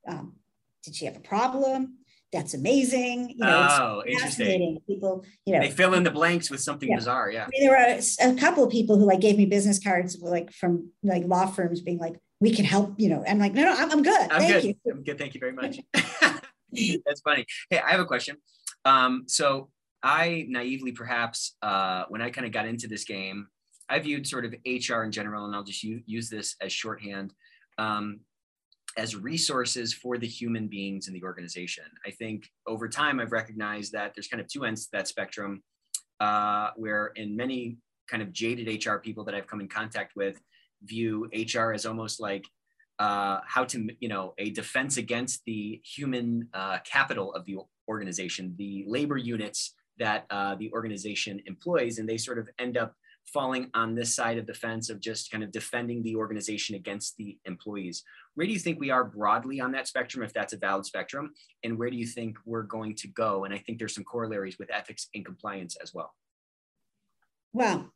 Speaker 3: um, did she have a problem? That's amazing.
Speaker 2: You know, oh, interesting.
Speaker 3: People, you know,
Speaker 2: they fill in the blanks with something yeah. bizarre. Yeah. I
Speaker 3: mean, there were a, a couple of people who like gave me business cards, like from like law firms being like, we can help, you know, I'm like, no, no, I'm, I'm good.
Speaker 2: I'm
Speaker 3: Thank
Speaker 2: good.
Speaker 3: you.
Speaker 2: I'm good. Thank you very much. That's funny. Hey, I have a question. Um, so I naively, perhaps, uh, when I kind of got into this game, I viewed sort of HR in general, and I'll just use, use this as shorthand. Um, as resources for the human beings in the organization. I think over time, I've recognized that there's kind of two ends to that spectrum, uh, where in many kind of jaded HR people that I've come in contact with view HR as almost like uh, how to, you know, a defense against the human uh, capital of the organization, the labor units that uh, the organization employs, and they sort of end up falling on this side of the fence of just kind of defending the organization against the employees. Where do you think we are broadly on that spectrum, if that's a valid spectrum? And where do you think we're going to go? And I think there's some corollaries with ethics and compliance as well.
Speaker 3: Well,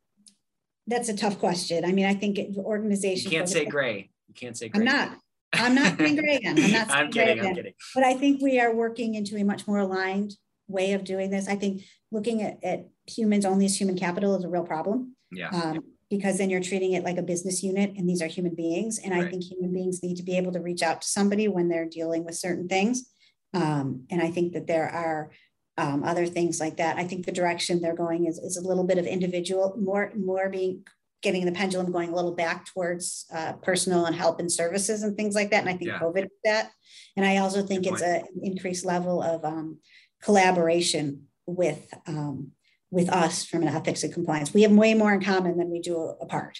Speaker 3: that's a tough question. I mean, I think organization.
Speaker 2: You can't say gray. You can't say gray.
Speaker 3: I'm not. I'm not saying gray again. I'm not
Speaker 2: I'm kidding. I'm kidding.
Speaker 3: But I think we are working into a much more aligned way of doing this. I think looking at, at humans only as human capital is a real problem.
Speaker 2: Yeah.
Speaker 3: Um, because then you're treating it like a business unit and these are human beings. And
Speaker 2: right.
Speaker 3: I think human beings need to be able to reach out to somebody when they're dealing with certain things. Um, and I think that there are um, other things like that. I think the direction they're going is, is a little bit of individual, more, more being getting the pendulum going a little back towards uh, personal and help and services and things like that. And I think
Speaker 2: Yeah.
Speaker 3: COVID did that. And I also think
Speaker 2: Good
Speaker 3: it's an increased level of um, collaboration with um, with us from an ethics and compliance. We have way more in common than we do apart.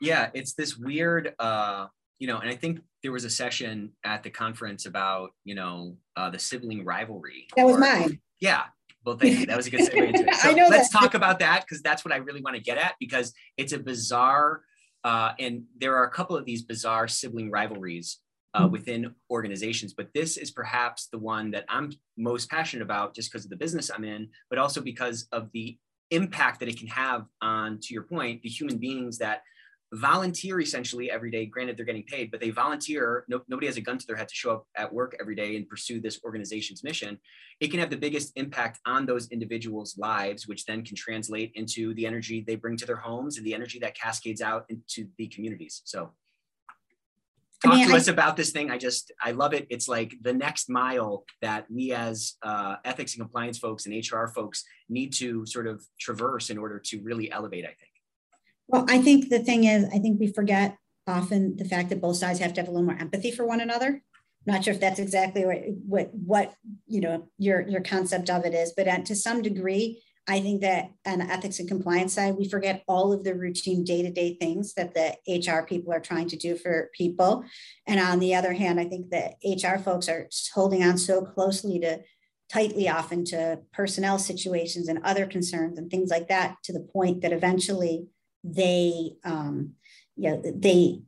Speaker 2: Yeah, it's this weird, uh, you know, and I think there was a session at the conference about, you know, uh, the sibling rivalry.
Speaker 3: That was
Speaker 2: or-
Speaker 3: mine.
Speaker 2: Yeah. Well, thank you. That was a good segue into it. So
Speaker 3: I know
Speaker 2: let's
Speaker 3: that.
Speaker 2: talk about that because that's what I really want to get at because it's a bizarre, uh, and there are a couple of these bizarre sibling rivalries uh,
Speaker 3: Mm-hmm.
Speaker 2: within organizations, but this is perhaps the one that I'm most passionate about just because of the business I'm in, but also because of the impact that it can have on, to your point, the human beings that volunteer essentially every day. Granted, they're getting paid, but they volunteer. No, nobody has a gun to their head to show up at work every day and pursue this organization's mission. It can have the biggest impact on those individuals' lives, which then can translate into the energy they bring to their homes and the energy that cascades out into the communities. So,
Speaker 3: I
Speaker 2: talk
Speaker 3: mean,
Speaker 2: to
Speaker 3: I-
Speaker 2: us about this thing. I just, I love it. It's like the next mile that we as uh, ethics and compliance folks and HR folks need to sort of traverse in order to really elevate, I think.
Speaker 3: Well, I think the thing is, I think we forget often the fact that both sides have to have a little more empathy for one another. I'm Not sure if that's exactly what what, what you know your your concept of it is, but at, to some degree, I think that on the ethics and compliance side, we forget all of the routine day to day things that the HR people are trying to do for people. And on the other hand, I think that HR folks are holding on so closely to tightly often to personnel situations and other concerns and things like that to the point that eventually they um, you know they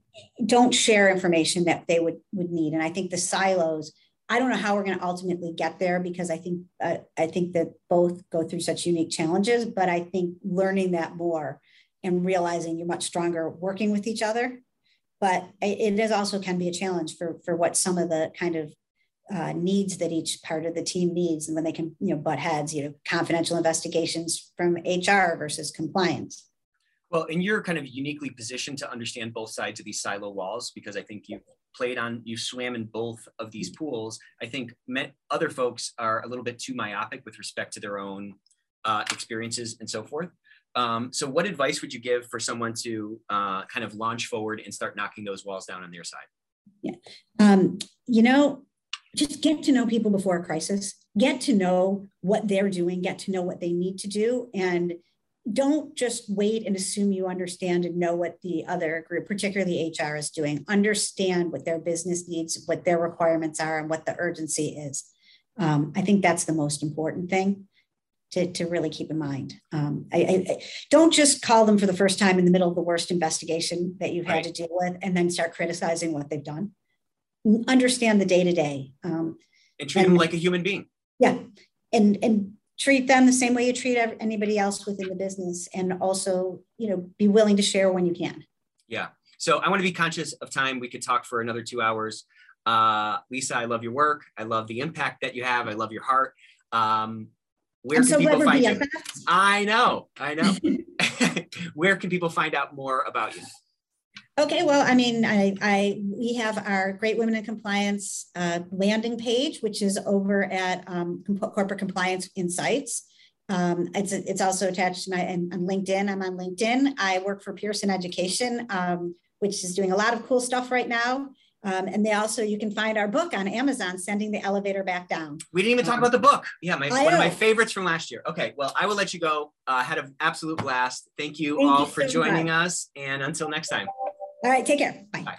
Speaker 3: don't share information that they would would need. And i think the silos i don't know how we're going to ultimately get there because i think uh, i think that both go through such unique challenges but i think learning that more and realizing you're much stronger working with each other but it is also can be a challenge for for what some of the kind of uh, needs that each part of the team needs and when they can you know butt heads you know confidential investigations from hr versus compliance
Speaker 2: Well, and you're kind of uniquely positioned to understand both sides of these silo walls because I think you've played on, you swam in both of these pools. I think other folks are a little bit too myopic with respect to their own uh, experiences and so forth. Um, so, what advice would you give for someone to uh, kind of launch forward and start knocking those walls down on their side?
Speaker 3: um, you know, just get to know people before a crisis, get to know what they're doing, get to know what they need to do, and don't just wait and assume you understand and know what the other group, particularly HR, is doing. Understand what their business needs, what their requirements are, and what the urgency is. Um, I think that's the most important thing to, to really keep in mind. Um, I, I, I- don't just call them for the first time in the middle of the worst investigation that you've had
Speaker 2: Right.
Speaker 3: to deal with and then start criticizing what they've done. Understand the day to day. Um,
Speaker 2: And treat them like a human being.
Speaker 3: Yeah, and and treat them the same way you treat anybody else within the business, and also you know be willing to share when you can.
Speaker 2: Yeah. So I want to be conscious of time. We could talk for another two hours. Uh, Lisa, I love your work. I love the impact that you have. I love your heart. Um, where
Speaker 3: I'm
Speaker 2: can
Speaker 3: so
Speaker 2: people find you? I know, I know. where can people find out more about you?
Speaker 3: Okay, well, I mean, I, I we have our Great Women in Compliance uh, landing page, which is over at um, Corporate Compliance Insights. Um, it's it's also attached to my and on LinkedIn. I'm on LinkedIn. I work for Pearson Education, um, which is doing a lot of cool stuff right now. Um, and they also, you can find our book on Amazon, Sending the Elevator Back Down.
Speaker 2: We didn't even talk about the book. Yeah, my, one of my favorites from last year. Okay, well, I will let you go. Uh, had an absolute blast. Thank you
Speaker 3: Thank
Speaker 2: all
Speaker 3: you
Speaker 2: for
Speaker 3: so
Speaker 2: joining
Speaker 3: much.
Speaker 2: us. And until next time.
Speaker 3: All right, take care. Bye.
Speaker 2: Bye.